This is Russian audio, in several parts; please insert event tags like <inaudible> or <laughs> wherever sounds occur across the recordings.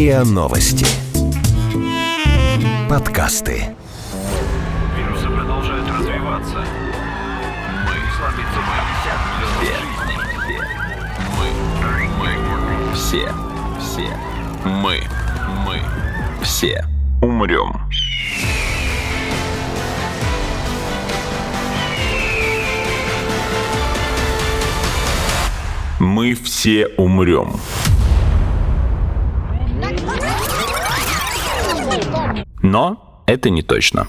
РИА Новости. Подкасты. Вирусы продолжают развиваться. Мы слабится Мы, мы, все, все, мы, мы, все умрем. Мы все умрем. Но это не точно.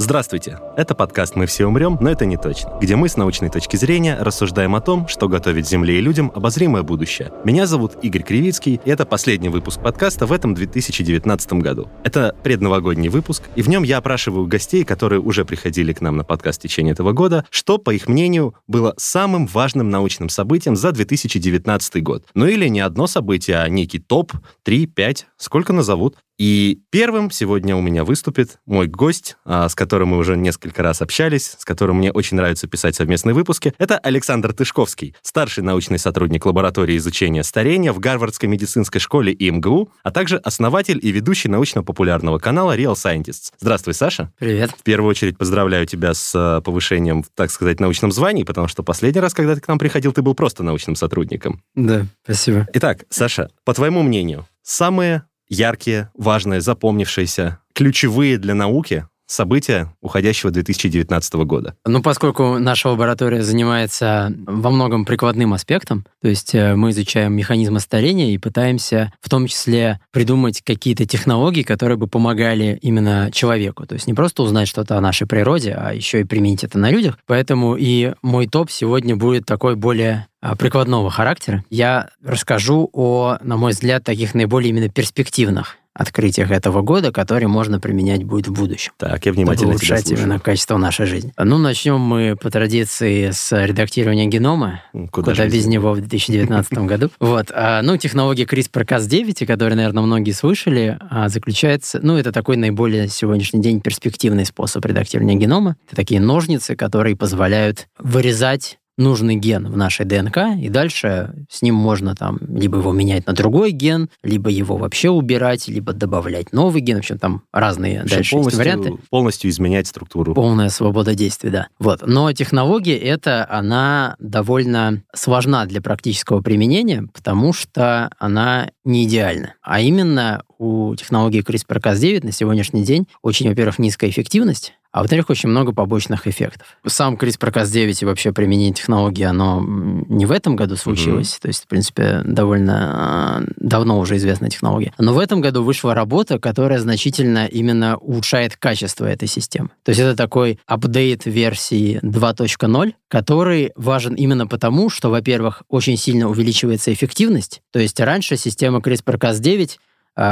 Здравствуйте! Это подкаст «Мы все умрем, но это не точно», где мы с научной точки зрения рассуждаем о том, что готовит Земле и людям обозримое будущее. Меня зовут Игорь Кривицкий, и это последний выпуск подкаста в этом 2019 году. Это предновогодний выпуск, и в нем я опрашиваю гостей, которые уже приходили к нам на подкаст в течение этого года, что, по их мнению, было самым важным научным событием за 2019 год. Ну или не одно событие, а некий топ, 3, 5, сколько назовут. И первым сегодня у меня выступит мой гость, а, с которым мы уже несколько раз общались, с которым мне очень нравится писать совместные выпуски. Это Александр Тышковский, старший научный сотрудник лаборатории изучения старения в Гарвардской медицинской школе и МГУ, а также основатель и ведущий научно-популярного канала Real Scientists. Здравствуй, Саша. Привет. В первую очередь поздравляю тебя с а, повышением, так сказать, научном звании, потому что последний раз, когда ты к нам приходил, ты был просто научным сотрудником. Да, спасибо. Итак, Саша, по твоему мнению, самые яркие, важные, запомнившиеся, ключевые для науки события уходящего 2019 года? Ну, поскольку наша лаборатория занимается во многом прикладным аспектом, то есть э, мы изучаем механизмы старения и пытаемся в том числе придумать какие-то технологии, которые бы помогали именно человеку. То есть не просто узнать что-то о нашей природе, а еще и применить это на людях. Поэтому и мой топ сегодня будет такой более прикладного характера. Я расскажу о, на мой взгляд, таких наиболее именно перспективных открытиях этого года, которые можно применять будет в будущем. Так, я внимательно Чтобы улучшать тебя слушаю. именно качество нашей жизни. Ну, начнем мы по традиции с редактирования генома. Куда, Куда, без него в 2019 <laughs> году. Вот. а, Ну, технология CRISPR-Cas9, о которой, наверное, многие слышали, а, заключается... Ну, это такой наиболее сегодняшний день перспективный способ редактирования генома. Это такие ножницы, которые позволяют вырезать нужный ген в нашей ДНК, и дальше с ним можно там либо его менять на другой ген, либо его вообще убирать, либо добавлять новый ген. В общем, там разные В общем, дальше полностью, варианты. полностью изменять структуру. Полная свобода действий, да. Вот. Но технология эта, она довольно сложна для практического применения, потому что она не идеальна. А именно у технологии CRISPR-Cas9 на сегодняшний день очень, во-первых, низкая эффективность, а во-вторых, очень много побочных эффектов. Сам CRISPR-Cas9 и вообще применение технологии, оно не в этом году случилось. То есть, в принципе, довольно э, давно уже известная технология. Но в этом году вышла работа, которая значительно именно улучшает качество этой системы. То есть это такой апдейт версии 2.0, который важен именно потому, что, во-первых, очень сильно увеличивается эффективность. То есть раньше система CRISPR-Cas9 а,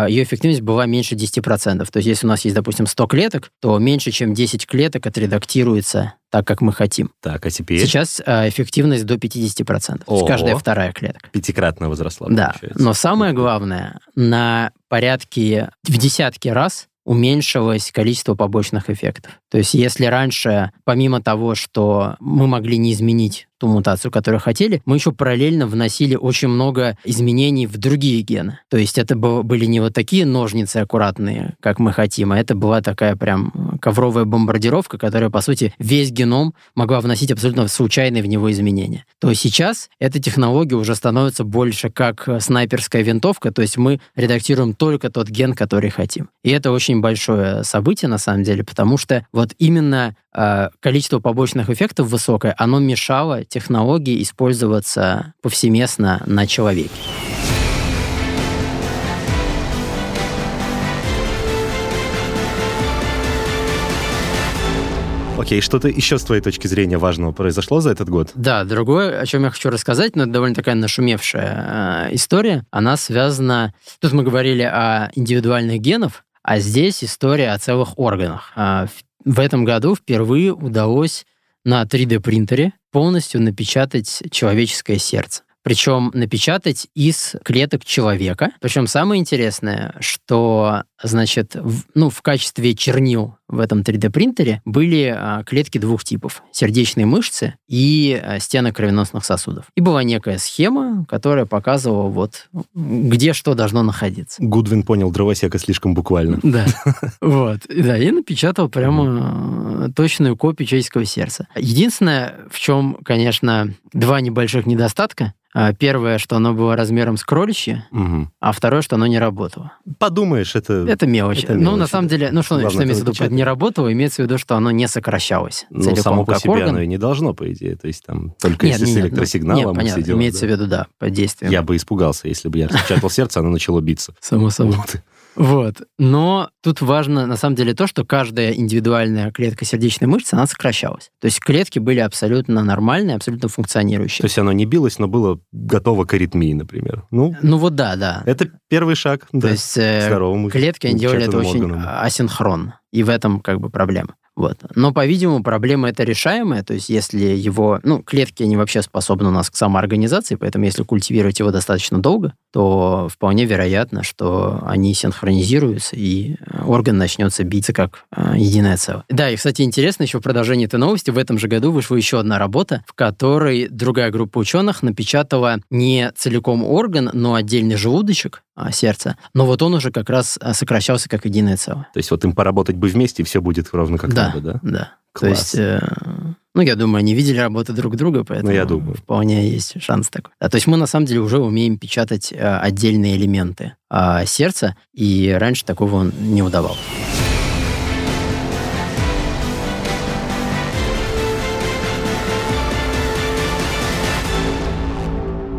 ее эффективность была меньше 10%. То есть если у нас есть, допустим, 100 клеток, то меньше, чем 10 клеток отредактируется так, как мы хотим. Так, а теперь Сейчас а, эффективность до 50%. То есть каждая вторая клетка. пятикратно возросла, Да, получается. но самое главное, на порядке в десятки раз уменьшилось количество побочных эффектов. То есть если раньше, помимо того, что мы могли не изменить ту мутацию, которую хотели, мы еще параллельно вносили очень много изменений в другие гены. То есть это были не вот такие ножницы аккуратные, как мы хотим, а это была такая прям ковровая бомбардировка, которая, по сути, весь геном могла вносить абсолютно случайные в него изменения. То сейчас эта технология уже становится больше как снайперская винтовка, то есть мы редактируем только тот ген, который хотим. И это очень большое событие, на самом деле, потому что вот именно э, количество побочных эффектов высокое, оно мешало технологии использоваться повсеместно на человеке. Окей, что-то еще с твоей точки зрения важного произошло за этот год? Да, другое, о чем я хочу рассказать, но это довольно такая нашумевшая э, история. Она связана... Тут мы говорили о индивидуальных генах, а здесь история о целых органах. А, в- В этом году впервые удалось на 3D-принтере полностью напечатать человеческое сердце. Причем напечатать из клеток человека. Причем самое интересное, что, значит, в, ну, в качестве чернил в этом 3D-принтере были а, клетки двух типов. Сердечные мышцы и а, стены кровеносных сосудов. И была некая схема, которая показывала, вот, где что должно находиться. Гудвин понял дровосека слишком буквально. Да. <laughs> Вот. Да, и напечатал прямо точную копию человеческого сердца. Единственное, в чем, конечно, два небольших недостатка. А, первое, что оно было размером с кроличье, Мгм. а второе, что оно не работало. Подумаешь, это... Это мелочь. это ну, мелочь, на самом деле, ну что, Главное, что имеется в виду, под не работало, имеется в виду, что оно не сокращалось Ну, само по себе орган. оно и не должно, по идее. То есть там только Нет, если нет, с электросигналом нет, понятно, все имеется да. в виду, да, под действием. Я бы испугался, если бы я распечатал сердце, оно начало биться. Само собой. Вот. Но тут важно, на самом деле, то, что каждая индивидуальная клетка сердечной мышцы, она сокращалась. То есть клетки были абсолютно нормальные, абсолютно функционирующие. То есть оно не билось, но было готово к аритмии, например. Ну, Ну вот да, да. это первый шаг То да, есть к э, здоровому клетки, они делали это очень асинхронно. И в этом как бы проблема. Вот. Но, по-видимому, проблема это решаемая, то есть если его... Ну, клетки, они вообще способны у нас к самоорганизации, поэтому если культивировать его достаточно долго, то вполне вероятно, что они синхронизируются, и э, орган начнется биться как э, единое целое. Да, и, кстати, интересно, еще в продолжении этой новости, в этом же году вышла еще одна работа, в которой другая группа ученых напечатала не целиком орган, но отдельный желудочек, сердца, но вот он уже как раз а, сокращался как единое целое. То есть вот им поработать бы вместе, и все будет ровно как да, надо, да? да. То Класс. есть, э, ну, я думаю, они видели работы друг друга, поэтому Ну, я думаю. вполне есть шанс такой. Да, то есть мы, на самом деле, уже умеем печатать э, отдельные элементы а, сердца, и раньше такого не удавалось.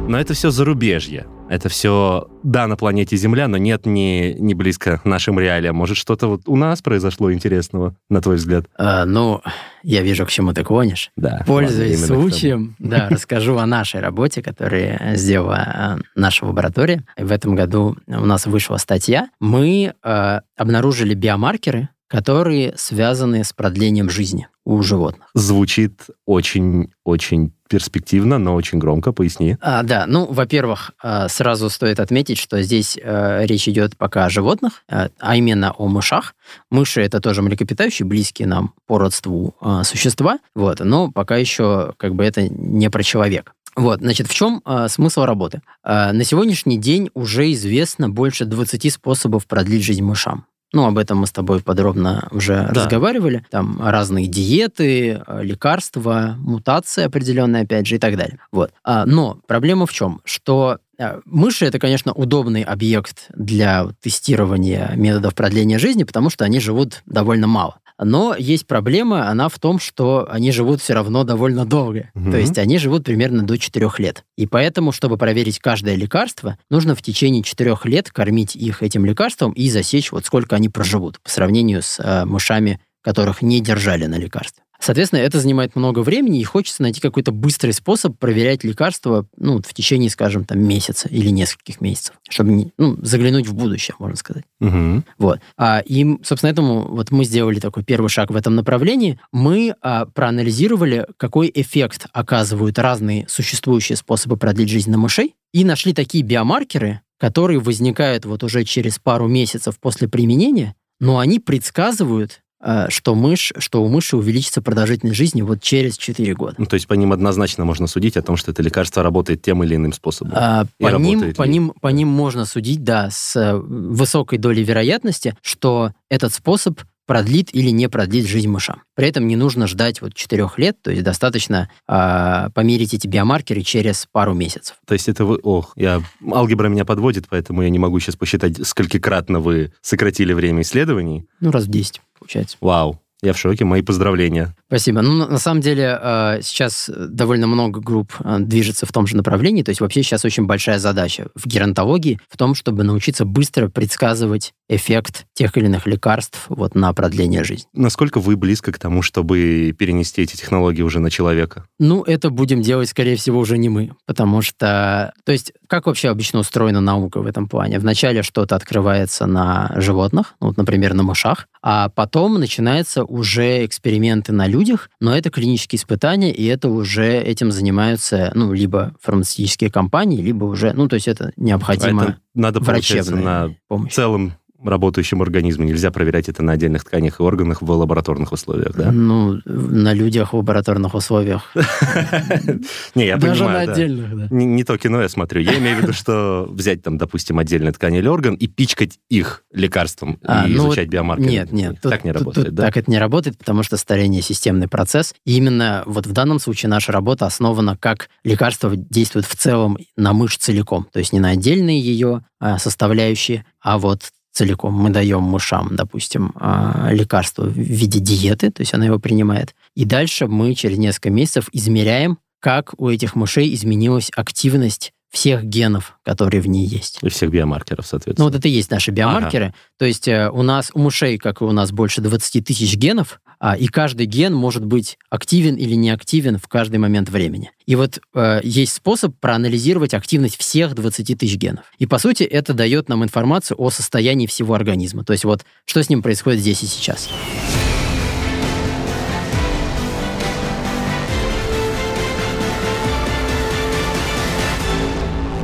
Но это все зарубежье. Это все, да, на планете Земля, но нет, не, не близко нашим реалиям. Может, что-то вот у нас произошло интересного, на твой взгляд? А, ну, я вижу, к чему ты клонишь. Да. Пользуясь ладно, случаем, да, <laughs> расскажу о нашей работе, которую сделала э, наша лаборатория. В этом году у нас вышла статья. Мы э, обнаружили биомаркеры, которые связаны с продлением жизни у животных. Звучит очень-очень перспективно, но очень громко. Поясни. А, да, ну, во-первых, э, сразу стоит отметить, что здесь э, речь идет пока о животных, э, а именно о мышах. Мыши это тоже млекопитающие, близкие нам по родству э, существа, вот, но пока еще как бы это не про человека. Вот, значит, в чем э, смысл работы? Э, на сегодняшний день уже известно больше 20 способов продлить жизнь мышам. Ну, об этом мы с тобой подробно уже Да. разговаривали. Там разные диеты, э, лекарства, мутации определенные, опять же, и так далее. Вот. А, но проблема в чем? Что э, мыши это, конечно, удобный объект для тестирования методов продления жизни, потому что они живут довольно мало. Но есть проблема, она в том, что они живут все равно довольно долго. Мгм. То есть они живут примерно до 4 лет. И поэтому, чтобы проверить каждое лекарство, нужно в течение 4 лет кормить их этим лекарством и засечь, вот сколько они проживут по сравнению с э, мышами, которых не держали на лекарстве. Соответственно, это занимает много времени, и хочется найти какой-то быстрый способ проверять лекарства ну, в течение, скажем, там, месяца или нескольких месяцев, чтобы не- ну, заглянуть в будущее, можно сказать. Мгм. Вот. А, и, собственно, этому вот мы сделали такой первый шаг в этом направлении. Мы а, проанализировали, какой эффект оказывают разные существующие способы продлить жизнь на мышей, и нашли такие биомаркеры, которые возникают вот уже через пару месяцев после применения, но они предсказывают, что, мышь, что у мыши увеличится продолжительность жизни вот через 4 года. Ну, то есть по ним однозначно можно судить о том, что это лекарство работает тем или иным способом. А, И по, ним, по, ли? ним, по ним можно судить, да, с э, высокой долей вероятности, что этот способ продлит или не продлит жизнь мышам. При этом не нужно ждать вот 4 лет, то есть достаточно а, померить эти биомаркеры через пару месяцев. То есть это вы... Ох, я... Алгебра меня подводит, поэтому я не могу сейчас посчитать, сколькикратно вы сократили время исследований. Ну, раз в 10, получается. Вау, я в шоке, мои поздравления. Спасибо. Ну, на самом деле, э, сейчас довольно много групп э, движется в том же направлении. То есть вообще сейчас очень большая задача в геронтологии в том, чтобы научиться быстро предсказывать эффект тех или иных лекарств вот, на продление жизни. Насколько вы близко к тому, чтобы перенести эти технологии уже на человека? Ну, это будем делать, скорее всего, уже не мы, потому что... То есть, как вообще обычно устроена наука в этом плане? Вначале что-то открывается на животных, ну, вот, например, на мышах, а потом начинаются уже эксперименты на людях, но это клинические испытания, и это уже этим занимаются, ну, либо фармацевтические компании, либо уже... Ну, то есть это необходимо А это надо, врачебная на помощь. целом работающем организме. Нельзя проверять это на отдельных тканях и органах в лабораторных условиях, да? Ну, на людях в лабораторных условиях. <laughs> Не, я Даже на понимаю, отдельных, да. Не, то кино я смотрю. Я имею в виду, что взять там, допустим, отдельные ткани или орган и пичкать их лекарством А, и ну изучать биомаркеры. Нет, нет. так не работает, да? Так это не работает, потому что старение системный процесс. И именно вот в данном случае наша работа основана, как лекарство действует в целом на мышь целиком. То есть не на отдельные ее а, составляющие, а вот целиком. Мы даем мышам, допустим, а, лекарство в виде диеты, то есть она его принимает. И дальше мы через несколько месяцев измеряем, как у этих мышей изменилась активность всех генов, которые в ней есть. И всех биомаркеров, Ну, соответственно. вот это и есть наши биомаркеры. То есть э, у нас, у мышей, как и у нас, больше 20 тысяч генов, а, и каждый ген может быть активен или не активен в каждый момент времени. И вот э, есть способ проанализировать активность всех 20 тысяч генов. И, по сути, это дает нам информацию о состоянии всего организма. То есть вот что с ним происходит здесь и сейчас.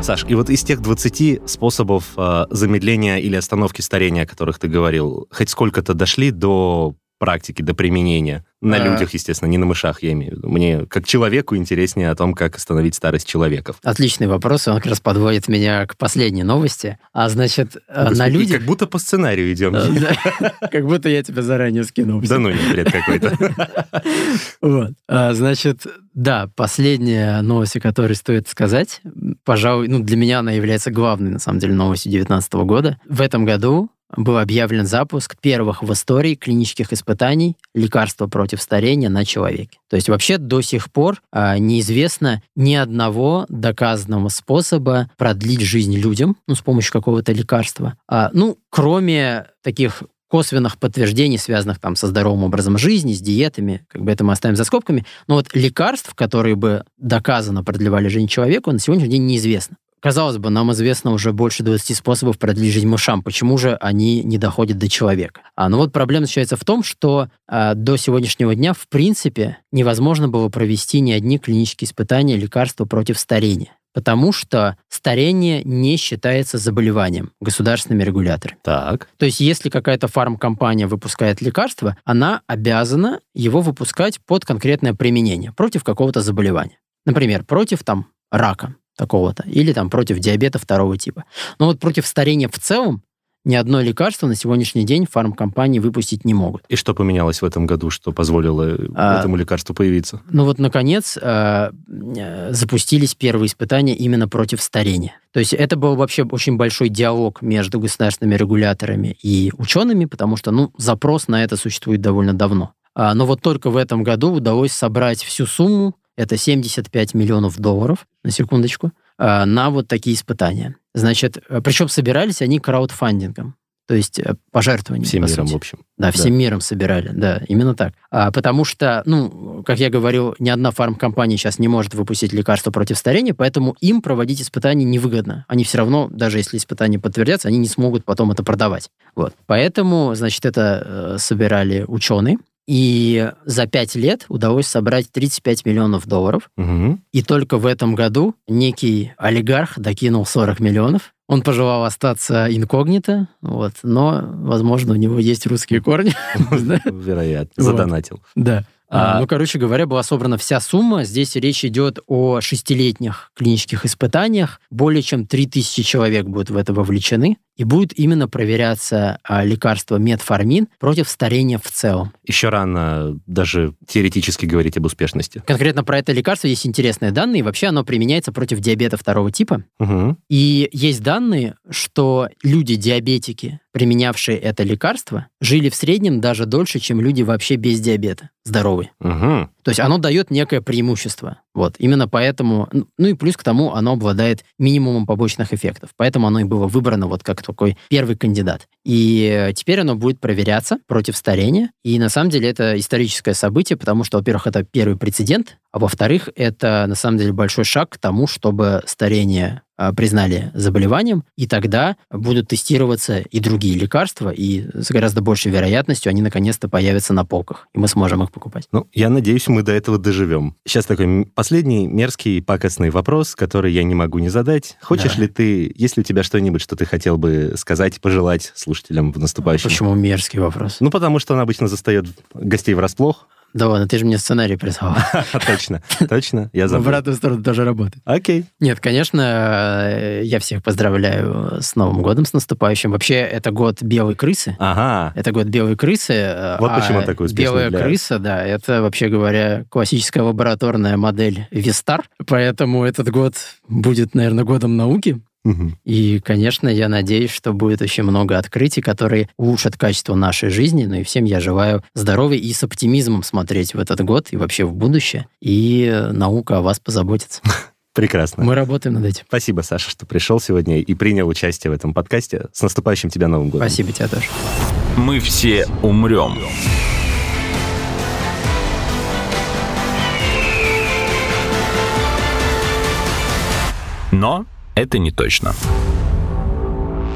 Саш, и вот из тех 20 способов э, замедления или остановки старения, о которых ты говорил, хоть сколько-то дошли до практики, до применения? На А. людях, естественно, не на мышах, я имею в виду. Мне, как человеку, интереснее о том, как остановить старость человеков. Отличный вопрос, он как раз подводит меня к последней новости. А значит, э, на Господи, и людях... Как будто по сценарию идем. Э, <laughs> Как будто я тебя заранее скинул. Да ну, бред какой-то. <laughs> Вот. А, значит, да, последняя новость, о которой стоит сказать, пожалуй, ну, для меня она является главной, на самом деле, новостью 2019 года. В этом году был объявлен запуск первых в истории клинических испытаний лекарства против старения на человеке. То есть вообще до сих пор а, неизвестно ни одного доказанного способа продлить жизнь людям ну, с помощью какого-то лекарства. А, ну, кроме таких косвенных подтверждений, связанных там со здоровым образом жизни, с диетами, как бы это мы оставим за скобками. Но вот лекарств, которые бы доказанно продлевали жизнь человеку, на сегодняшний день неизвестно. Казалось бы, нам известно уже больше 20 способов жизнь мышам. Почему же они не доходят до человека? А, ну вот проблема заключается в том, что а, до сегодняшнего дня, в принципе, невозможно было провести ни одни клинические испытания лекарства против старения. Потому что старение не считается заболеванием государственными регуляторами. Так. То есть, если какая-то фармкомпания выпускает лекарство, она обязана его выпускать под конкретное применение против какого-то заболевания. Например, против там рака такого-то или там против диабета второго типа. Но вот против старения в целом ни одно лекарство на сегодняшний день фармкомпании выпустить не могут. И что поменялось в этом году, что позволило А, этому лекарству появиться? Ну вот, наконец, э, запустились первые испытания именно против старения. То есть это был вообще очень большой диалог между государственными регуляторами и учеными, потому что, ну, запрос на это существует довольно давно. А, но вот только в этом году удалось собрать всю сумму, это 75 миллионов долларов, на секундочку, а, на вот такие испытания. Значит, э, причем собирались они краудфандингом, то есть э, пожертвованием. Всем по миром, сути. в общем. Да, всем миром собирали, да, именно так. А, потому что, ну, как я говорил, ни одна фармкомпания сейчас не может выпустить лекарство против старения, поэтому им проводить испытания невыгодно. Они все равно, даже если испытания подтвердятся, они не смогут потом это продавать. Вот. Поэтому, значит, это э, собирали ученые, и за пять лет удалось собрать 35 миллионов долларов. Мгм. И только в этом году некий олигарх докинул 40 миллионов. Он пожелал остаться инкогнито, вот, но, возможно, у него есть русские корни. <laughs> Вероятно. Задонатил. Да. А- А, ну, короче говоря, была собрана вся сумма. Здесь речь идет о шестилетних клинических испытаниях. Более чем 3000 человек будут в это вовлечены. И будет именно проверяться а, лекарство метформин против старения в целом. Еще рано даже теоретически говорить об успешности. Конкретно про это лекарство есть интересные данные. И вообще оно применяется против диабета второго типа. Мгм. И есть данные, что люди-диабетики, применявшие это лекарство, жили в среднем даже дольше, чем люди вообще без диабета, здоровые. Мгм. То есть оно дает некое преимущество. Вот. Именно поэтому, ну, ну и плюс к тому, оно обладает минимумом побочных эффектов. Поэтому оно и было выбрано вот как такой первый кандидат. И э, теперь оно будет проверяться против старения. И на самом деле это историческое событие, потому что, во-первых, это первый прецедент, А во-вторых, это на самом деле большой шаг к тому, чтобы старение а, признали заболеванием, и тогда будут тестироваться и другие лекарства, и с гораздо большей вероятностью они наконец-то появятся на полках, и мы сможем их покупать. Ну, я надеюсь, мы до этого доживем. Сейчас такой последний мерзкий пакостный вопрос, который я не могу не задать. Хочешь да. ли ты, есть ли у тебя что-нибудь, что ты хотел бы сказать, пожелать слушателям в наступающем? Почему мерзкий вопрос? Ну, потому что он обычно застает гостей врасплох. Да ладно, ты же мне сценарий прислал. <laughs> Точно, точно, я забыл. В обратную сторону тоже работает. Окей. Нет, конечно, э, я всех поздравляю с Новым годом, с наступающим. Вообще, это год белой крысы. Ага. Это год белой крысы. Э, вот почему он такой успешный. Белая крыса, да, это, вообще говоря, классическая лабораторная модель Вистар. Поэтому этот год будет, наверное, годом науки. И, конечно, я надеюсь, что будет очень много открытий, которые улучшат качество нашей жизни. Ну и всем я желаю здоровья и с оптимизмом смотреть в этот год и вообще в будущее. И наука о вас позаботится. <laughs> Прекрасно. Мы работаем над этим. Спасибо, Саша, что пришел сегодня и принял участие в этом подкасте. С наступающим тебя Новым годом. Спасибо тебе тоже. Мы все умрем. Но это не точно.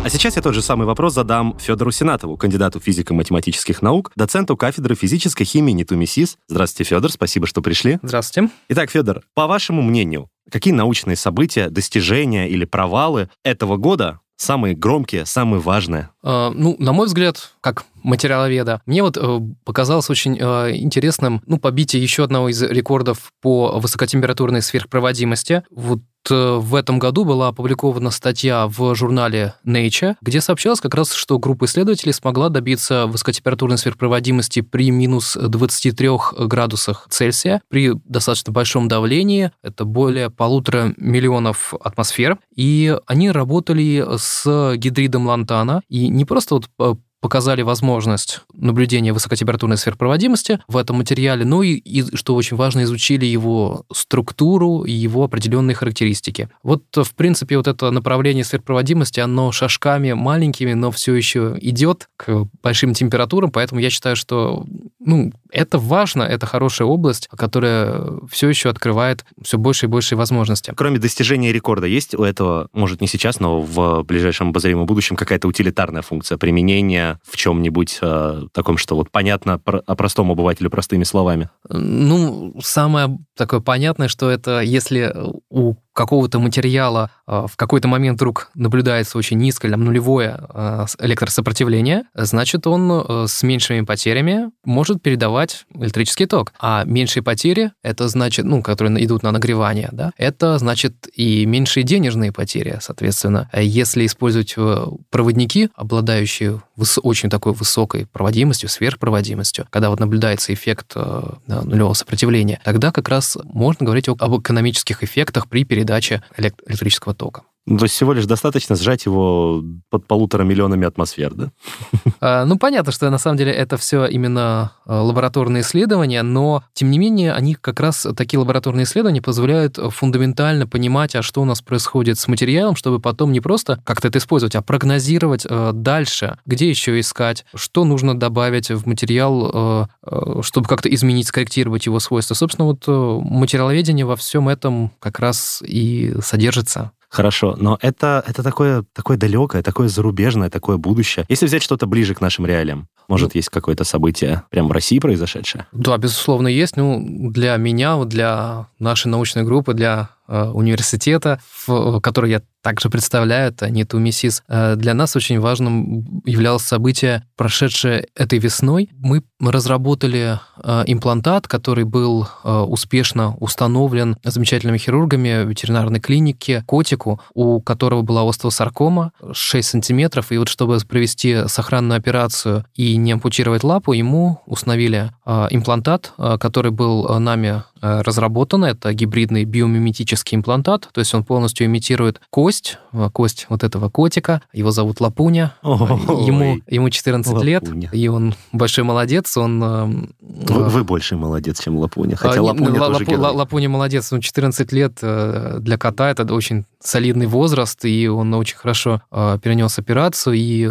А сейчас я тот же самый вопрос задам Федору Сенатову, кандидату физико-математических наук, доценту кафедры физической химии НИТУ МИСИС. Здравствуйте, Федор, спасибо, что пришли. Здравствуйте. Итак, Федор, по вашему мнению, какие научные события, достижения или провалы этого года самые громкие, самые важные? Э, ну, на мой взгляд, как материаловеда, мне вот э, показалось очень э, интересным, ну, побитие еще одного из рекордов по высокотемпературной сверхпроводимости. Вот в этом году была опубликована статья в журнале Nature, где сообщалось как раз, что группа исследователей смогла добиться высокотемпературной сверхпроводимости при минус 23 градусах Цельсия при достаточно большом давлении, это более полутора миллионов атмосфер, и они работали с гидридом лантана, и не просто вот э, показали возможность наблюдения высокотемпературной сверхпроводимости в этом материале, ну и, и, что очень важно, изучили его структуру и его определенные характеристики. Вот, в принципе, вот это направление сверхпроводимости, оно шажками маленькими, но все еще идет к большим температурам, поэтому я считаю, что ну, это важно, это хорошая область, которая все еще открывает все больше и больше возможностей. Кроме достижения рекорда, есть у этого, может, не сейчас, но в ближайшем обозримом будущем какая-то утилитарная функция применения в чем-нибудь э, таком, что вот понятно про, о простом обывателю простыми словами? Ну, самое такое понятное, что это если у какого-то материала а, в какой-то момент вдруг наблюдается очень низкое, там, нулевое а, электросопротивление, значит, он с меньшими потерями может передавать электрический ток. А меньшие потери, это значит, ну, которые идут на нагревание, да, это значит и меньшие денежные потери, соответственно. Если использовать э, проводники, обладающие очень такой высокой проводимостью, сверхпроводимостью, когда вот наблюдается эффект э, нулевого сопротивления, тогда как раз можно говорить об экономических эффектах при передаче электрического тока. Ну, то есть всего лишь достаточно сжать его под полутора миллионами атмосфер, да? А, ну, понятно, что на самом деле это все именно а, лабораторные исследования, но, тем не менее, они как раз, такие лабораторные исследования позволяют фундаментально понимать, а что у нас происходит с материалом, чтобы потом не просто как-то это использовать, а прогнозировать а, дальше, где еще искать, что нужно добавить в материал, чтобы как-то изменить, скорректировать его свойства. Собственно, вот материаловедение во всем этом как раз и содержится. Хорошо, но это, это такое, такое далекое, такое зарубежное, такое будущее. Если взять что-то ближе к нашим реалиям, может, ну, есть какое-то событие прямо в России произошедшее? Да, безусловно, есть. Ну, для меня, для нашей научной группы, для университета, в, который я также представляю, это НИТУ МИСИС. Э, для нас очень важным являлось событие, прошедшее этой весной. Мы разработали э, имплантат, который был успешно установлен замечательными хирургами ветеринарной клинике котику, у которого была остеосаркома 6 сантиметров. И вот чтобы провести сохранную операцию и не ампутировать лапу, ему установили имплантат, который был нами Э, разработано. Это гибридный биомиметический имплантат, то есть он полностью имитирует кость, э, кость вот этого котика. Его зовут Лапуня. Ему, ему 14 Лапуня. лет, и он большой молодец. Он, э, вы, вы больше молодец, чем Лапуня. Хотя а, Лапуня Лапу, тоже герой. Лапуня молодец. Он 14 лет для кота, это очень солидный возраст, и он очень хорошо перенес операцию и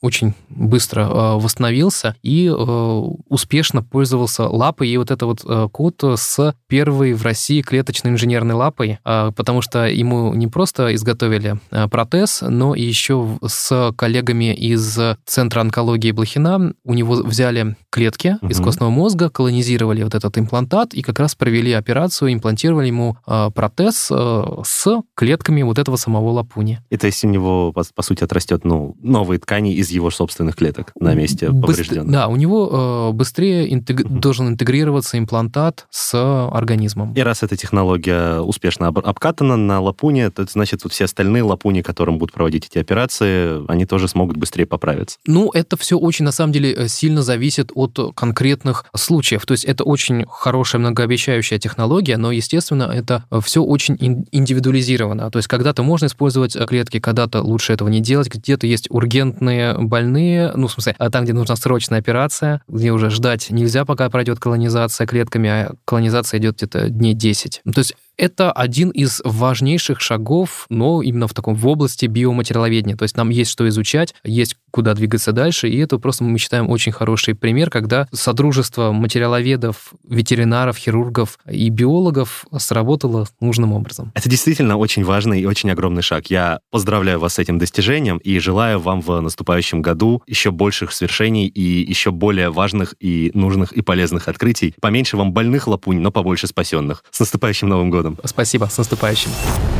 очень быстро восстановился и успешно пользовался лапой. И вот это вот кот с первой в России клеточной инженерной лапой, а, потому что ему не просто изготовили а, протез, но и еще с коллегами из Центра онкологии Блохина у него взяли клетки угу. из костного мозга, колонизировали вот этот имплантат и как раз провели операцию, имплантировали ему протез с клетками вот этого самого лапуни. И то есть у него, по, по сути, отрастет ну, новые ткани из его собственных клеток на месте поврежденных? Да, у него быстрее интег... угу. должен интегрироваться имплантат с организмом. И раз эта технология успешно обкатана на лапуне, то значит, вот все остальные лапуни, которым будут проводить эти операции, они тоже смогут быстрее поправиться. Ну, это все очень, на самом деле, э, сильно зависит от конкретных случаев. То есть это очень хорошая, многообещающая технология, но, естественно, это все очень индивидуализировано. То есть когда-то можно использовать клетки, когда-то лучше этого не делать, где-то есть ургентные больные, ну, в смысле, а там, где нужна срочная операция, где уже ждать нельзя, пока пройдет колонизация клетками, а колонизация идет где-то дней 10. То есть это один из важнейших шагов, но именно в таком в области биоматериаловедения. То есть нам есть что изучать, есть куда двигаться дальше, и это просто мы считаем очень хороший пример, когда содружество материаловедов, ветеринаров, хирургов и биологов сработало нужным образом. Это действительно очень важный и очень огромный шаг. Я поздравляю вас с этим достижением и желаю вам в наступающем году еще больших свершений и еще более важных и нужных и полезных открытий. Поменьше вам больных лапунь, но побольше спасенных. С наступающим Новым годом! Годом. Спасибо, с наступающим.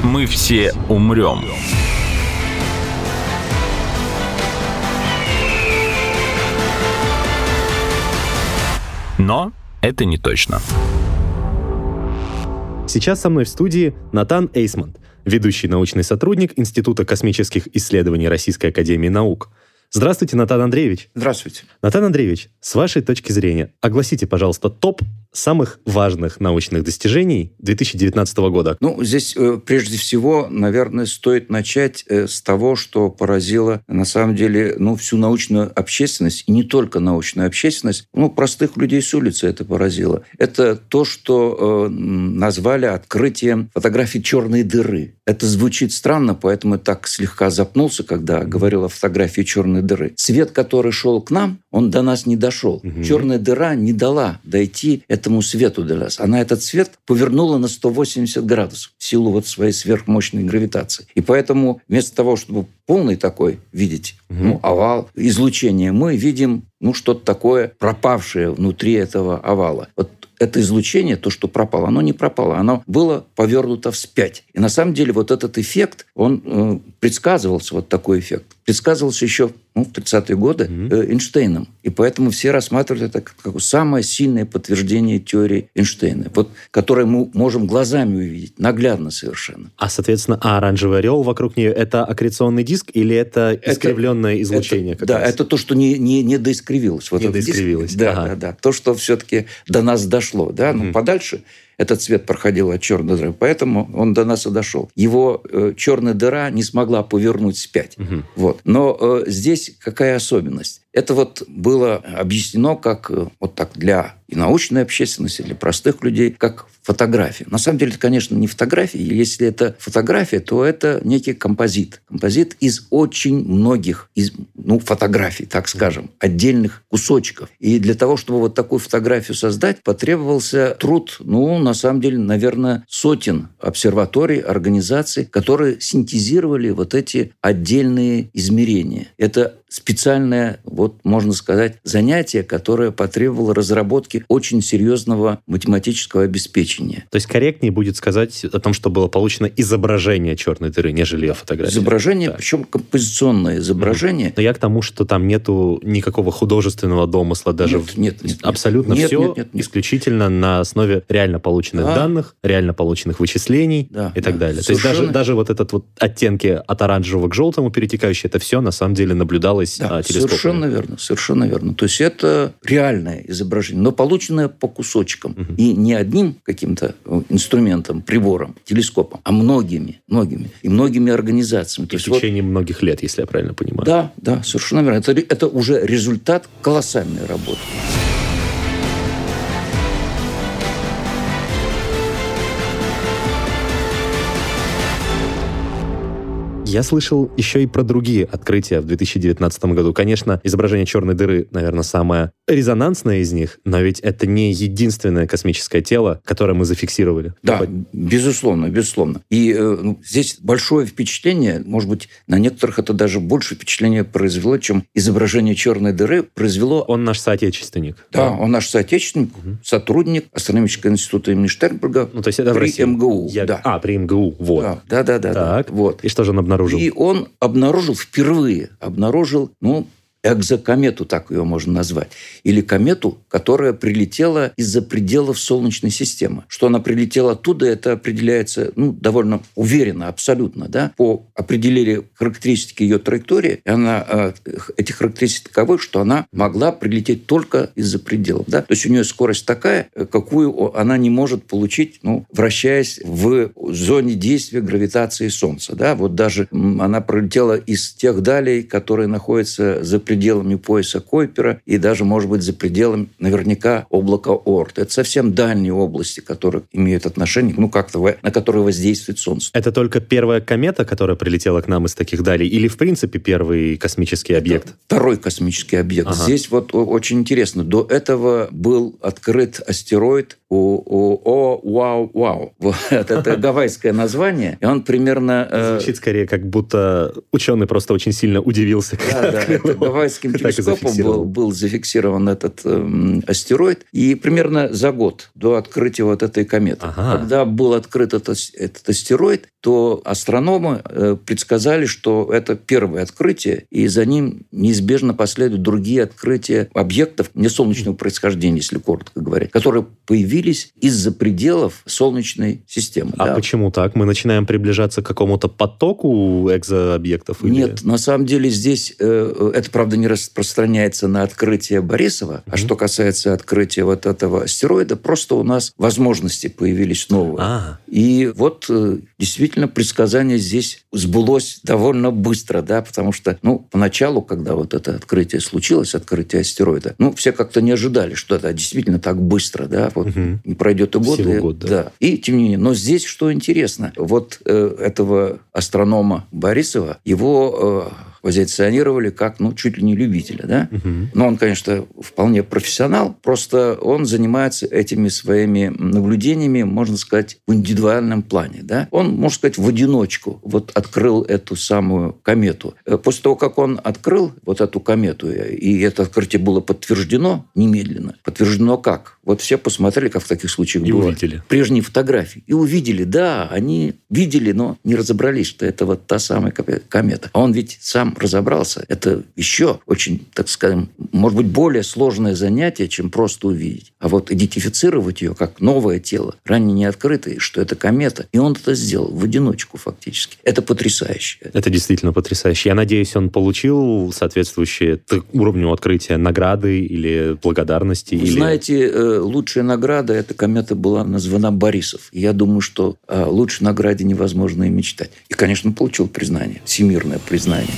Мы все умрем. Но это не точно. Сейчас со мной в студии Натан Эйсмонт, ведущий научный сотрудник Института космических исследований Российской Академии Наук. Здравствуйте, Натан Андреевич. Здравствуйте. Натан Андреевич, с вашей точки зрения, огласите, пожалуйста, топ самых важных научных достижений 2019 года? Ну, здесь э, прежде всего, наверное, стоит начать э, с того, что поразило на самом деле ну, всю научную общественность, и не только научную общественность, ну, простых людей с улицы это поразило. Это то, что э, назвали открытием фотографии черной дыры. Это звучит странно, поэтому так слегка запнулся, когда говорил о фотографии черной дыры. Свет, который шел к нам, он до нас не дошел. Угу. Черная дыра не дала дойти этому свету до нас. Она этот свет повернула на 180 градусов в силу вот своей сверхмощной гравитации. И поэтому вместо того, чтобы полный такой видеть угу. ну, овал, излучение, мы видим ну, что-то такое пропавшее внутри этого овала. Вот это излучение, то, что пропало, оно не пропало, оно было повернуто вспять. И на самом деле вот этот эффект, он э, предсказывался, вот такой эффект, предсказывался еще ну, в 30-е годы mm-hmm. Эйнштейном. И поэтому все рассматривают это как самое сильное подтверждение теории Эйнштейна, вот, которое мы можем глазами увидеть, наглядно совершенно. А, соответственно, а оранжевый орел вокруг нее – это аккреционный диск или это искривленное это, излучение? Это, да, раз? это то, что не, не, не доискривилось. Вот не доискривилось. Диск, да, ага. да, да. То, что все-таки до нас дошло. Да? Mm-hmm. Ну, подальше этот цвет проходил от черной дыры, поэтому он до нас и дошел. Его э, черная дыра не смогла повернуть спять. Угу. Вот. Но э, здесь какая особенность? Это вот было объяснено как э, вот так для и научной общественности, для простых людей, как фотография. На самом деле, это, конечно, не фотография. Если это фотография, то это некий композит. Композит из очень многих из, ну, фотографий, так скажем, отдельных кусочков. И для того, чтобы вот такую фотографию создать, потребовался труд, ну, на самом деле, наверное, сотен обсерваторий, организаций, которые синтезировали вот эти отдельные измерения. Это специальное, вот можно сказать, занятие, которое потребовало разработки очень серьезного математического обеспечения. То есть корректнее будет сказать о том, что было получено изображение черной дыры, нежели ее фотография. Изображение, да. причем композиционное изображение. Но я к тому, что там нету никакого художественного домысла, даже нет, нет, нет, абсолютно нет, все нет, нет, нет. исключительно на основе реально полученных да. данных, реально полученных вычислений да, и так да. далее. Совершенно. То есть даже, даже вот этот вот оттенки от оранжевого к желтому перетекающие, это все на самом деле наблюдалось да, а, Совершенно верно, совершенно верно. То есть это реальное изображение, но полученное по кусочкам. Угу. И не одним каким-то э, инструментом, прибором, телескопом, а многими, многими. И многими организациями. И в течение вот, многих лет, если я правильно понимаю. Да, да, совершенно верно. Это, это уже результат колоссальной работы. Я слышал еще и про другие открытия в 2019 году. Конечно, изображение черной дыры, наверное, самое резонансное из них, но ведь это не единственное космическое тело, которое мы зафиксировали. Да, безусловно, безусловно. И э, ну, здесь большое впечатление, может быть, на некоторых это даже больше впечатление произвело, чем изображение черной дыры произвело... Он наш соотечественник. Да, он наш соотечественник, угу. сотрудник астрономического института имени Штернберга ну, то есть это при в России. МГУ. Я... Да. А, при МГУ, вот. Да, да, да. да, так. да вот. И что же он обнаружил? И он обнаружил впервые, обнаружил, ну, экзокомету, так ее можно назвать, или комету, которая прилетела из-за пределов Солнечной системы. Что она прилетела оттуда, это определяется ну, довольно уверенно, абсолютно. Да? По определению характеристики ее траектории, она, э, эти характеристики таковы, что она могла прилететь только из-за пределов. Да? То есть у нее скорость такая, какую она не может получить, ну, вращаясь в зоне действия гравитации Солнца. Да? Вот даже она пролетела из тех далей, которые находятся за пределами пределами пояса Койпера и даже, может быть, за пределами наверняка облака Орт. Это совсем дальние области, которые имеют отношение, ну, как-то, на которые воздействует Солнце. Это только первая комета, которая прилетела к нам из таких далей, или, в принципе, первый космический объект? Это второй космический объект. Ага. Здесь вот очень интересно. До этого был открыт астероид о Вау Вау. <laughs> Вот это гавайское название, и он примерно... Э, Звучит скорее, как будто ученый просто очень сильно удивился. Да, да, это гавайским телескопом был, был зафиксирован этот э, астероид, и примерно за год до открытия вот этой кометы. Ага. Когда был открыт этот, этот астероид, то астрономы э, предсказали, что это первое открытие, и за ним неизбежно последуют другие открытия объектов несолнечного происхождения, если коротко говоря, которые появились из-за пределов Солнечной системы. А да. почему так? Мы начинаем приближаться к какому-то потоку экзообъектов? Или... Нет, на самом деле здесь э, это, правда, не распространяется на открытие Борисова, mm-hmm. а что касается открытия вот этого астероида, просто у нас возможности появились новые. А. И вот э, действительно действительно предсказание здесь сбылось довольно быстро, да, потому что, ну, поначалу, когда вот это открытие случилось, открытие астероида, ну, все как-то не ожидали, что это действительно так быстро, да, вот угу. Не пройдет и год. и, год, да. да. И, тем не менее, но здесь что интересно, вот э, этого астронома Борисова, его э, позиционировали как, ну, чуть ли не любителя, да. Угу. Но он, конечно, вполне профессионал, просто он занимается этими своими наблюдениями, можно сказать, в индивидуальном плане, да. Он, можно сказать, в одиночку вот открыл эту самую комету. Э, после того, как он открыл вот эту комету, и это открытие было подтверждено немедленно. Подтверждено как? Вот все посмотрели, как в таких случаях и было. увидели. Прежние фотографии. И увидели, да, они видели, но не разобрались, что это вот та самая комета. А он ведь сам разобрался, это еще очень, так скажем, может быть, более сложное занятие, чем просто увидеть. А вот идентифицировать ее как новое тело, ранее не открытое, что это комета. И он это сделал в одиночку фактически. Это потрясающе. Это действительно потрясающе. Я надеюсь, он получил соответствующие уровню открытия награды или благодарности. Вы или... знаете, э, лучшая награда эта комета была названа Борисов. я думаю, что о лучшей награде невозможно и мечтать. И, конечно, получил признание, всемирное признание.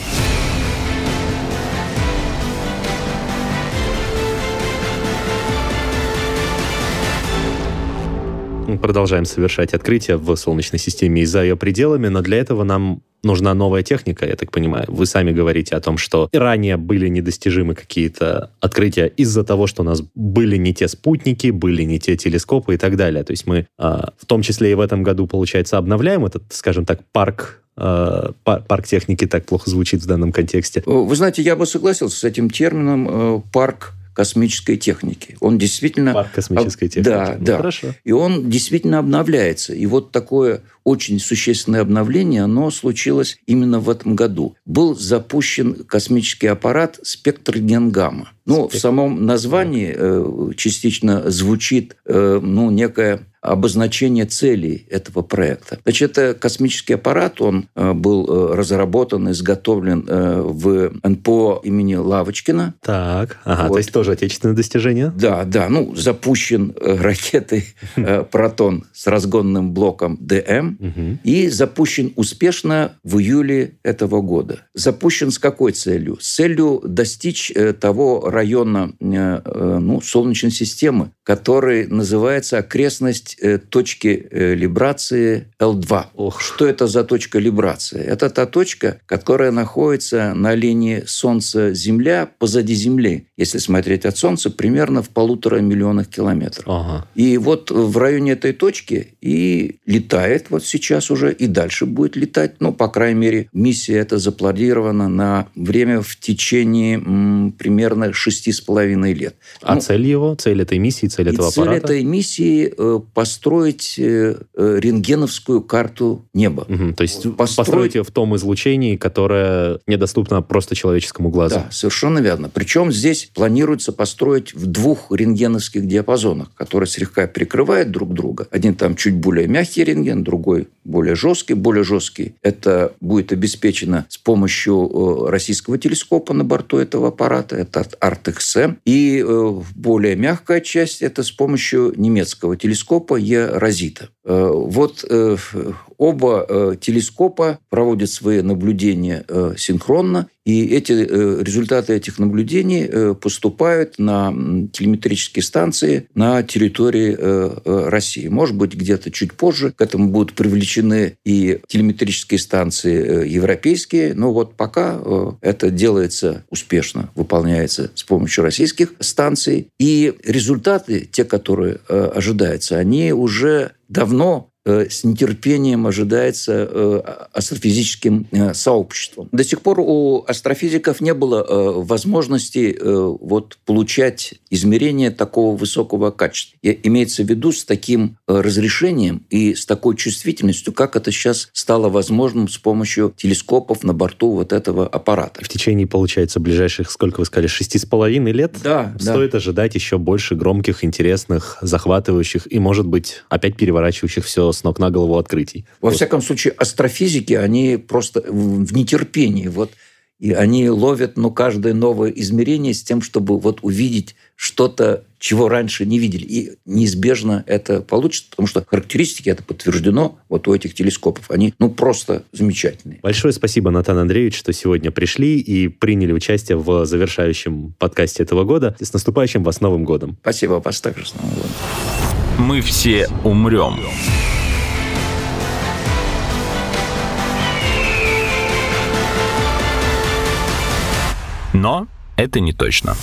Продолжаем совершать открытия в Солнечной системе и за ее пределами, но для этого нам нужна новая техника, я так понимаю. Вы сами говорите о том, что ранее были недостижимы какие-то открытия из-за того, что у нас были не те спутники, были не те телескопы и так далее. То есть мы а, в том числе и в этом году, получается, обновляем этот, скажем так, парк а, парк техники так плохо звучит в данном контексте. Вы знаете, я бы согласился с этим термином э, парк космической техники. Он действительно... Парк космической техники. Да, ну, да. Хорошо. И он действительно обновляется. И вот такое очень существенное обновление, оно случилось именно в этом году. Был запущен космический аппарат «Спектр Генгамма». Ну, Спектр. в самом названии э, частично звучит э, ну, некая обозначение целей этого проекта. Значит, это космический аппарат, он э, был э, разработан, изготовлен э, в НПО имени Лавочкина. Так, ага, вот. то есть тоже отечественное достижение? Да, да, ну, запущен ракетой <laughs> «Протон» с разгонным блоком ДМ и запущен успешно в июле этого года. Запущен с какой целью? С целью достичь того района ну, Солнечной системы, который называется окрестность есть э, точки э, либрации L2. Ох. Что это за точка либрации? Это та точка, которая находится на линии Солнца-Земля позади Земли. Если смотреть от Солнца, примерно в полутора миллионах километров. Ага. И вот в районе этой точки и летает вот сейчас уже, и дальше будет летать. Ну, по крайней мере, миссия эта запланирована на время в течение м, примерно шести с половиной лет. А Ну, цель его, цель этой миссии, цель этого цель аппарата? этой миссии э, построить э, э, рентгеновскую карту неба. Мгм, То есть Построить- построить ее в том излучении, которое недоступно просто человеческому глазу. Да, совершенно верно. Причем здесь планируется построить в двух рентгеновских диапазонах, которые слегка перекрывают друг друга. Один там чуть более мягкий рентген, другой более жесткий. Более жесткий это будет обеспечено с помощью э, российского телескопа на борту этого аппарата, это от ART-XM. И более мягкая часть это с помощью немецкого телескопа Е-Розита. Э, Вот э, оба э, телескопа проводят свои наблюдения синхронно, и эти э, результаты этих наблюдений э, поступают на телеметрические станции на территории э, России. Может быть, где-то чуть позже к этому будут привлечены и телеметрические станции европейские, но вот пока это делается успешно, выполняется с помощью российских станций. И результаты, те, которые ожидаются, они уже давно с нетерпением ожидается э, астрофизическим э, сообществом. До сих пор у астрофизиков не было э, возможности э, вот, получать измерения такого высокого качества. И имеется в виду с таким э, разрешением и с такой чувствительностью, как это сейчас стало возможным с помощью телескопов на борту вот этого аппарата. В течение, получается, ближайших, сколько вы сказали, шести с половиной лет Да, да. стоит ожидать еще больше громких, интересных, захватывающих и, может быть, опять переворачивающих все с ног на голову открытий. Во Вот. всяком случае, астрофизики, они просто в в нетерпении. Вот, и они ловят ну, каждое новое измерение с тем, чтобы вот увидеть что-то, чего раньше не видели. И неизбежно это получится, потому что характеристики, это подтверждено вот у этих телескопов, они ну, просто замечательные. Большое спасибо, Натан Андреевич, что сегодня пришли и приняли участие в завершающем подкасте этого года. И с наступающим вас Новым годом! Спасибо вас также с Новым годом. Мы все умрем. Но это не точно.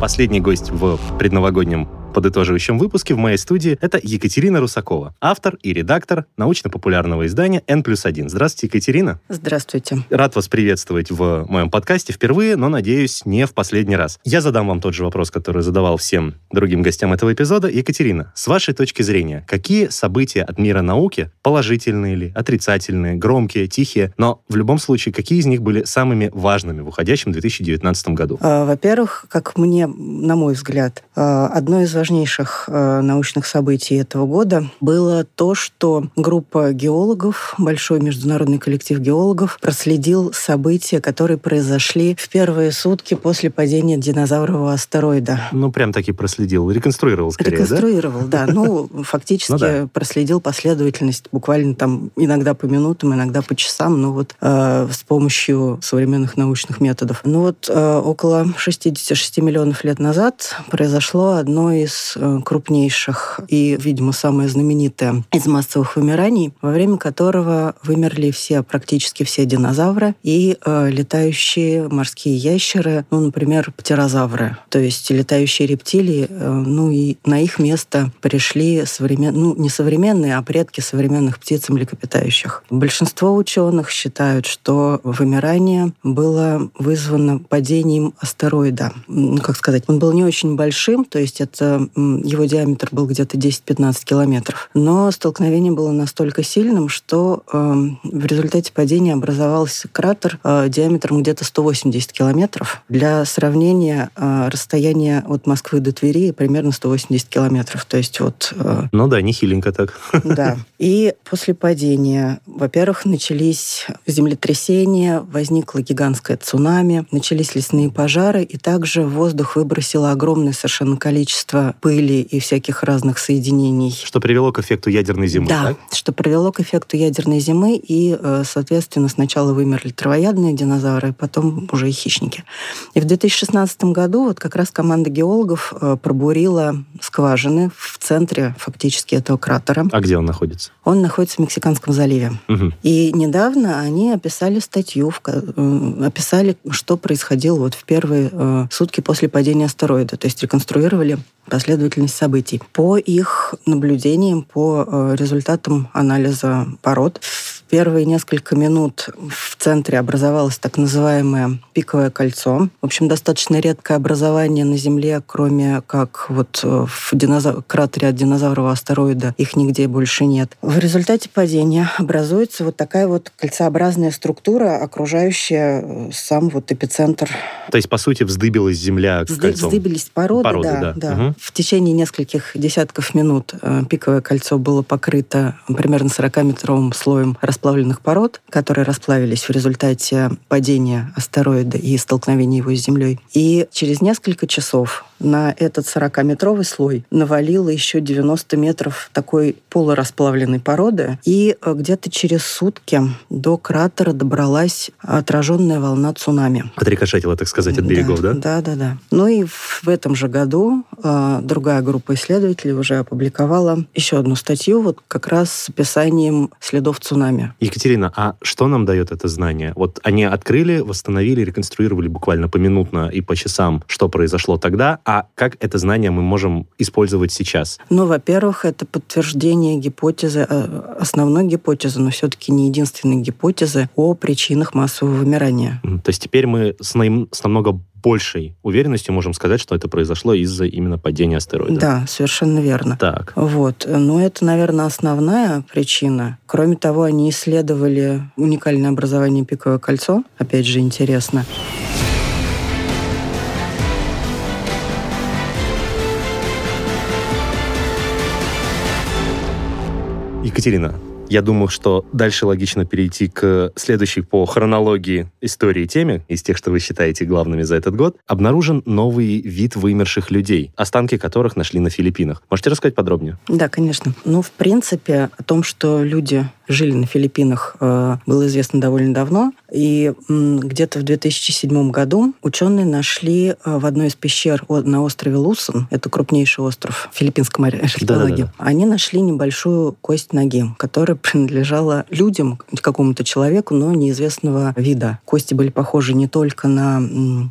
Последний гость в предновогоднем подытоживающем выпуске в моей студии это Екатерина Русакова, автор и редактор научно-популярного издания N плюс 1. Здравствуйте, Екатерина. Здравствуйте. Рад вас приветствовать в моем подкасте впервые, но, надеюсь, не в последний раз. Я задам вам тот же вопрос, который задавал всем другим гостям этого эпизода. Екатерина, с вашей точки зрения, какие события от мира науки, положительные ли, отрицательные, громкие, тихие, но в любом случае, какие из них были самыми важными в уходящем 2019 году? А, Во-первых, как мне, на мой взгляд, а, одно из важнейших а, научных событий этого года было то, что группа геологов, большой международный коллектив геологов, проследил события, которые произошли в первые сутки после падения динозаврового астероида. Ну, прям таки проследил, реконструировал скорее? Реконструировал, да. Ну, <laughs> фактически Ну да. проследил последовательность буквально там иногда по минутам, иногда по часам, ну вот э, с помощью современных научных методов. Ну вот э, около 66 миллионов лет назад произошло одно из э, крупнейших и, видимо, самое знаменитое из массовых вымираний, во время которого вымерли все, практически все динозавры и э, летающие морские ящеры, ну, например, птерозавры, то есть летающие рептилии, э, ну и на их место пришли современ... ну, не современные, а предки современных птиц и млекопитающих. Большинство ученых считают, что вымирание было вызвано падением астероида. Ну, как сказать, он был не очень большим, то есть это его диаметр был где-то 10-15 километров. Но столкновение было настолько сильным, что э, в результате падения образовался кратер э, диаметром где-то 180 километров. Для сравнения, э, расстояние от Москвы до Твери примерно 180 километров. То есть вот э, Ну да, нехиленько так. да. <laughs> И после падения, во-первых, начались землетрясения, возникло гигантское цунами, начались лесные пожары, и также в воздух выбросило огромное совершенно количество количество пыли и всяких разных соединений. Что привело к эффекту ядерной зимы, да, так? что привело к эффекту ядерной зимы, и, э, соответственно, сначала вымерли травоядные динозавры, потом уже и хищники. И в 2016 году вот как раз команда геологов э, пробурила скважины в центре фактически этого кратера. А где он находится? Он находится в Мексиканском заливе. Угу. И недавно они описали статью, описали, что происходило вот в первые э, сутки после падения астероида, то есть реконструировали последовательность событий. По их наблюдениям, по э, результатам анализа пород, первые несколько минут в центре образовалось так называемое пиковое кольцо. В общем, достаточно редкое образование на Земле, кроме как вот э, в динозав- кратере от динозаврового астероида, их нигде больше нет. В результате падения образуется вот такая вот кольцеобразная структура, окружающая э, сам вот эпицентр. То есть, по сути, вздыбилась земля Взды- кольцом. Вздыбились породы, Породы, да, да. да. Мгм. В течение нескольких десятков минут э, пиковое кольцо было покрыто примерно 40-метровым слоем расплавленных пород, которые расплавились в результате падения астероида и столкновения его с Землей. И через несколько часов на этот 40-метровый слой навалило еще 90 метров такой полурасплавленной породы, и э, где-то через сутки до кратера добралась отраженная волна цунами. Отрикошетила, так сказать, от берегов, да? Да, да, да. Ну и в в этом же году э, другая группа исследователей уже опубликовала еще одну статью, вот как раз с описанием следов цунами. Екатерина, а что нам дает это знание? Вот они открыли, восстановили, реконструировали буквально поминутно и по часам, что произошло тогда, а как это знание мы можем использовать сейчас? Ну, во-первых, это подтверждение гипотезы, э, основной гипотезы, но все-таки не единственной гипотезы о причинах массового вымирания. То есть теперь мы с, наим- с намного большей уверенностью можем сказать, что это произошло из-за именно падения астероида. Да, совершенно верно. Так. Вот. Но это, наверное, основная причина. Кроме того, они исследовали уникальное образование пиковое кольцо. Опять же, интересно. Екатерина, я думаю, что дальше логично перейти к следующей по хронологии истории теме, из тех, что вы считаете главными за этот год. Обнаружен новый вид вымерших людей, останки которых нашли на Филиппинах. Можете рассказать подробнее? Да, конечно. Ну, в принципе, о том, что люди жили на Филиппинах, э, было известно довольно давно. И где-то в 2007 году ученые нашли э, в одной из пещер на острове Лусон, это крупнейший остров в филиппинском архипелаге, Да-да-да. они нашли небольшую кость ноги, которая <laughs> принадлежала людям, какому-то человеку, но неизвестного вида. Кости были похожи не только на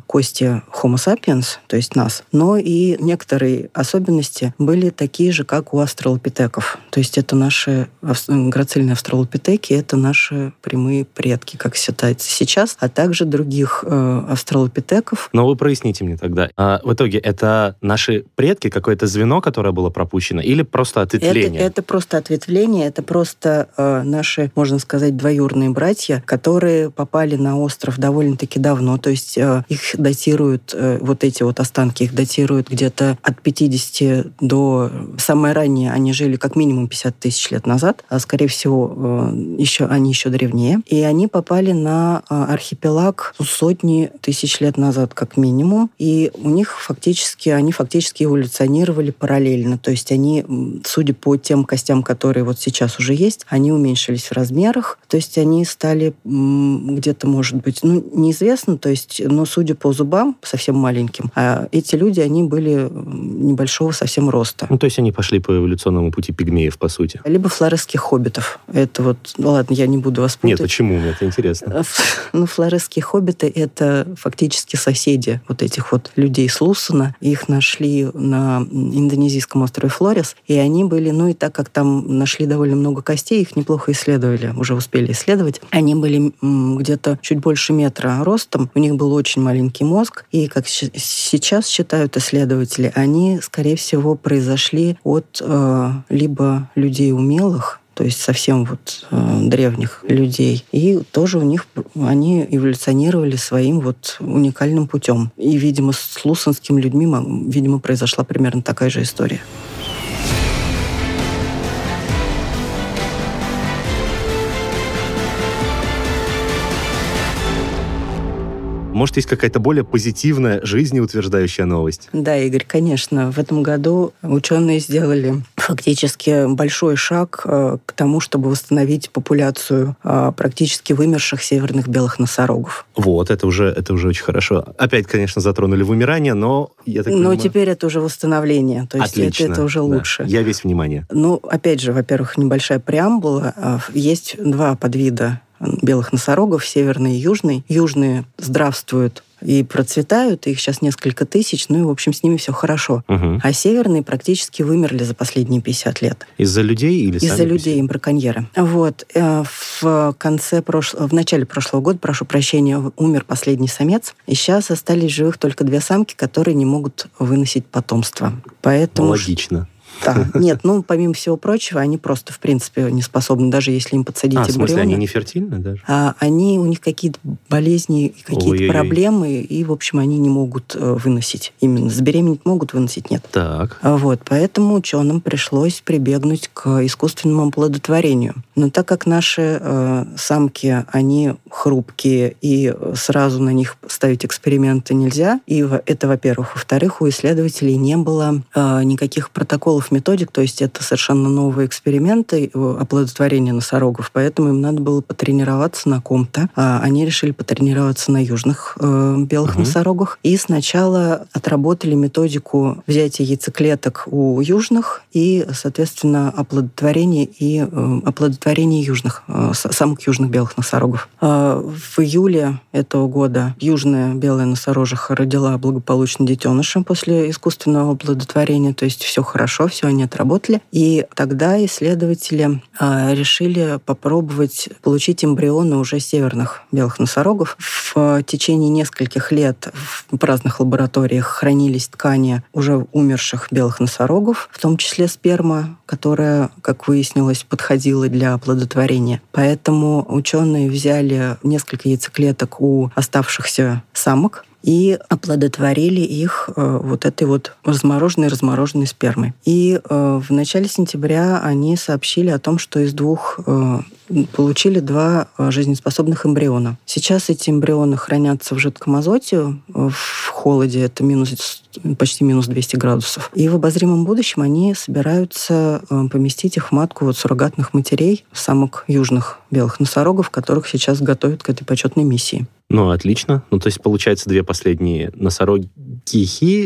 кости Homo sapiens, то есть нас, но и некоторые особенности были такие же, как у австралопитеков. То есть это наши ав- грацильные австралопитеки, это наши прямые предки, как считается сейчас, а также других э, австралопитеков. Но вы проясните мне тогда. А в итоге это наши предки, какое-то звено, которое было пропущено, или просто Это, ответвление? это просто ответвление, это просто э, наши, можно сказать, двоюродные братья, которые попали на остров довольно-таки давно. То есть э, их датируют, э, вот эти вот останки, их датируют где-то от 50 до... Самое раннее они жили как минимум 50 тысяч лет назад, а скорее всего еще, они еще древнее. И они попали на э, архипелаг сотни тысяч лет назад как минимум. И у них фактически, они фактически эволюционировали параллельно. То есть они, судя по тем костям, которые вот сейчас уже есть, они уменьшились в размерах. То есть они стали где-то, может быть, ну, неизвестно, то есть, но судя по зубам, совсем маленьким, а эти люди, они были небольшого совсем роста. Ну, то есть они пошли по эволюционному пути пигмеев, по сути. Либо флоресских хоббитов. Это вот, ну ладно, я не буду вас Нет, путать. почему? Мне это интересно. Э, Ну, флоресские хоббиты — это фактически соседи вот этих вот людей с Лусона. Их нашли на индонезийском острове Флорес, и они были, ну и так как там нашли довольно много костей, их неплохо исследовали, уже успели исследовать. Они были где-то чуть больше метра ростом, у них был очень маленький мозг, и, как сейчас считают исследователи, они, скорее всего, произошли от э, либо людей умелых, то есть совсем вот э, древних людей. И тоже у них они эволюционировали своим вот уникальным путем. И, видимо, с лусонскими людьми, мо- видимо, произошла примерно такая же история. Может, есть какая-то более позитивная, жизнеутверждающая новость? Да, Игорь, конечно. В этом году ученые сделали фактически большой шаг э, к тому, чтобы восстановить популяцию э, практически вымерших северных белых носорогов. Вот, это уже, это уже очень хорошо. Опять, конечно, затронули вымирание, но я так Но понимаю... теперь это уже восстановление, то есть Отлично. это, это уже Да. лучше. Я весь внимание. Ну, опять же, во-первых, небольшая преамбула. А, Есть два подвида белых носорогов, северный и южный. Южные здравствуют и процветают, их сейчас несколько тысяч, ну и, в общем, с ними все хорошо. Мгм. А северные практически вымерли за последние 50 лет. Из-за людей или Из-за людей, браконьеры. Вот. э, В конце прошлого, в начале прошлого года, прошу прощения, умер последний самец. И сейчас остались живых только две самки, которые не могут выносить потомство. Поэтому... Логично. Да. <laughs> Нет, ну, помимо всего прочего, они просто, в принципе, не способны, даже если им подсадить А, в смысле, эмбрионы. они не фертильны даже? а, они, у них какие-то болезни, какие-то проблемы, и, в общем, они не могут э, выносить. Именно забеременеть могут, выносить нет. Так. А Вот, поэтому ученым пришлось прибегнуть к искусственному оплодотворению. Но так как наши э, самки, они хрупкие, и сразу на них ставить эксперименты нельзя, и это, во-первых. Во-вторых, у исследователей не было э, никаких протоколов, методик, то есть это совершенно новые эксперименты оплодотворения носорогов, поэтому им надо было потренироваться на ком-то. А они решили потренироваться на южных э, белых Мгм. носорогах, и сначала отработали методику взятия яйцеклеток у южных и, соответственно, оплодотворение и э, оплодотворение южных, э, с- самок южных белых носорогов. Э, В июле этого года южная белая носорожиха родила благополучно детеныша после искусственного оплодотворения, то есть все хорошо, все они отработали. И тогда исследователи э, решили попробовать получить эмбрионы уже северных белых носорогов. В течение нескольких лет в разных лабораториях хранились ткани уже умерших белых носорогов, в том числе сперма, которая, как выяснилось, подходила для оплодотворения. Поэтому ученые взяли несколько яйцеклеток у оставшихся самок и оплодотворили их э, вот этой вот размороженной размороженной спермой. И э, в начале сентября они сообщили о том, что из двух э, получили два э, жизнеспособных эмбриона. Сейчас эти эмбрионы хранятся в жидком азоте, э, в холоде, это минус, почти минус 200 градусов. И в обозримом будущем они собираются э, поместить их в матку вот суррогатных матерей, самок южных белых носорогов, которых сейчас готовят к этой почетной миссии. Ну, отлично. Ну, то есть, получается, две последние носороги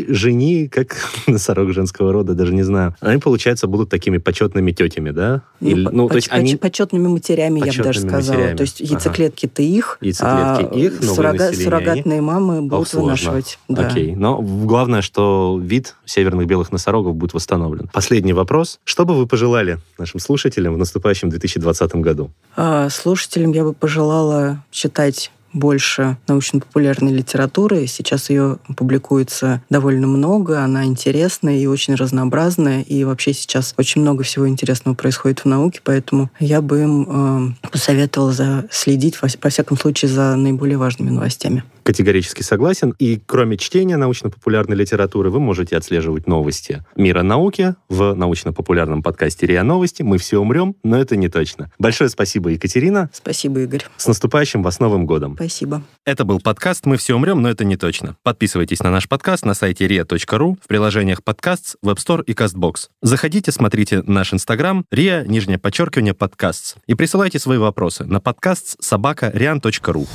жени, как <laughs> носорог женского рода, даже не знаю. Они, получается, будут такими почетными тетями, да? Или- по- ну, то поч- есть, они... поч- почетными матерями, я бы даже сказала. матерями. То есть яйцеклетки-то их, Яйцеклетки а их, суррога- суррогатные мамы Ох, будут сложно. вынашивать. Да. Окей. Но главное, что вид северных белых носорогов будет восстановлен. Последний вопрос. Что бы вы пожелали нашим слушателям в наступающем 2020 году? А, Слушателям я бы пожелала читать больше научно-популярной литературы. Сейчас ее публикуется довольно много, она интересная и очень разнообразная, и вообще сейчас очень много всего интересного происходит в науке, поэтому я бы им э, посоветовала за, следить, во, во всяком случае, за наиболее важными новостями. Категорически согласен. И кроме чтения научно-популярной литературы, вы можете отслеживать новости мира науки в научно-популярном подкасте РИА Новости. Мы все умрем, но это не точно. Большое спасибо, Екатерина. Спасибо, Игорь. С наступающим вас Новым годом. Спасибо. Это был подкаст «Мы все умрем, но это не точно». Подписывайтесь на наш подкаст на сайте ria.ru, в приложениях подкаст, Web Store и CastBox. Заходите, смотрите наш инстаграм, ria, нижнее подчеркивание, подкаст. И присылайте свои вопросы на подкаст собака rian.ru.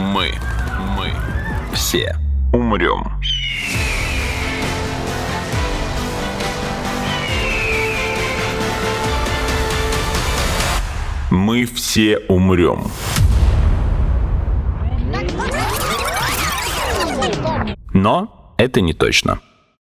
Мы. Мы. Все. Умрем. Мы все умрем. Но это не точно.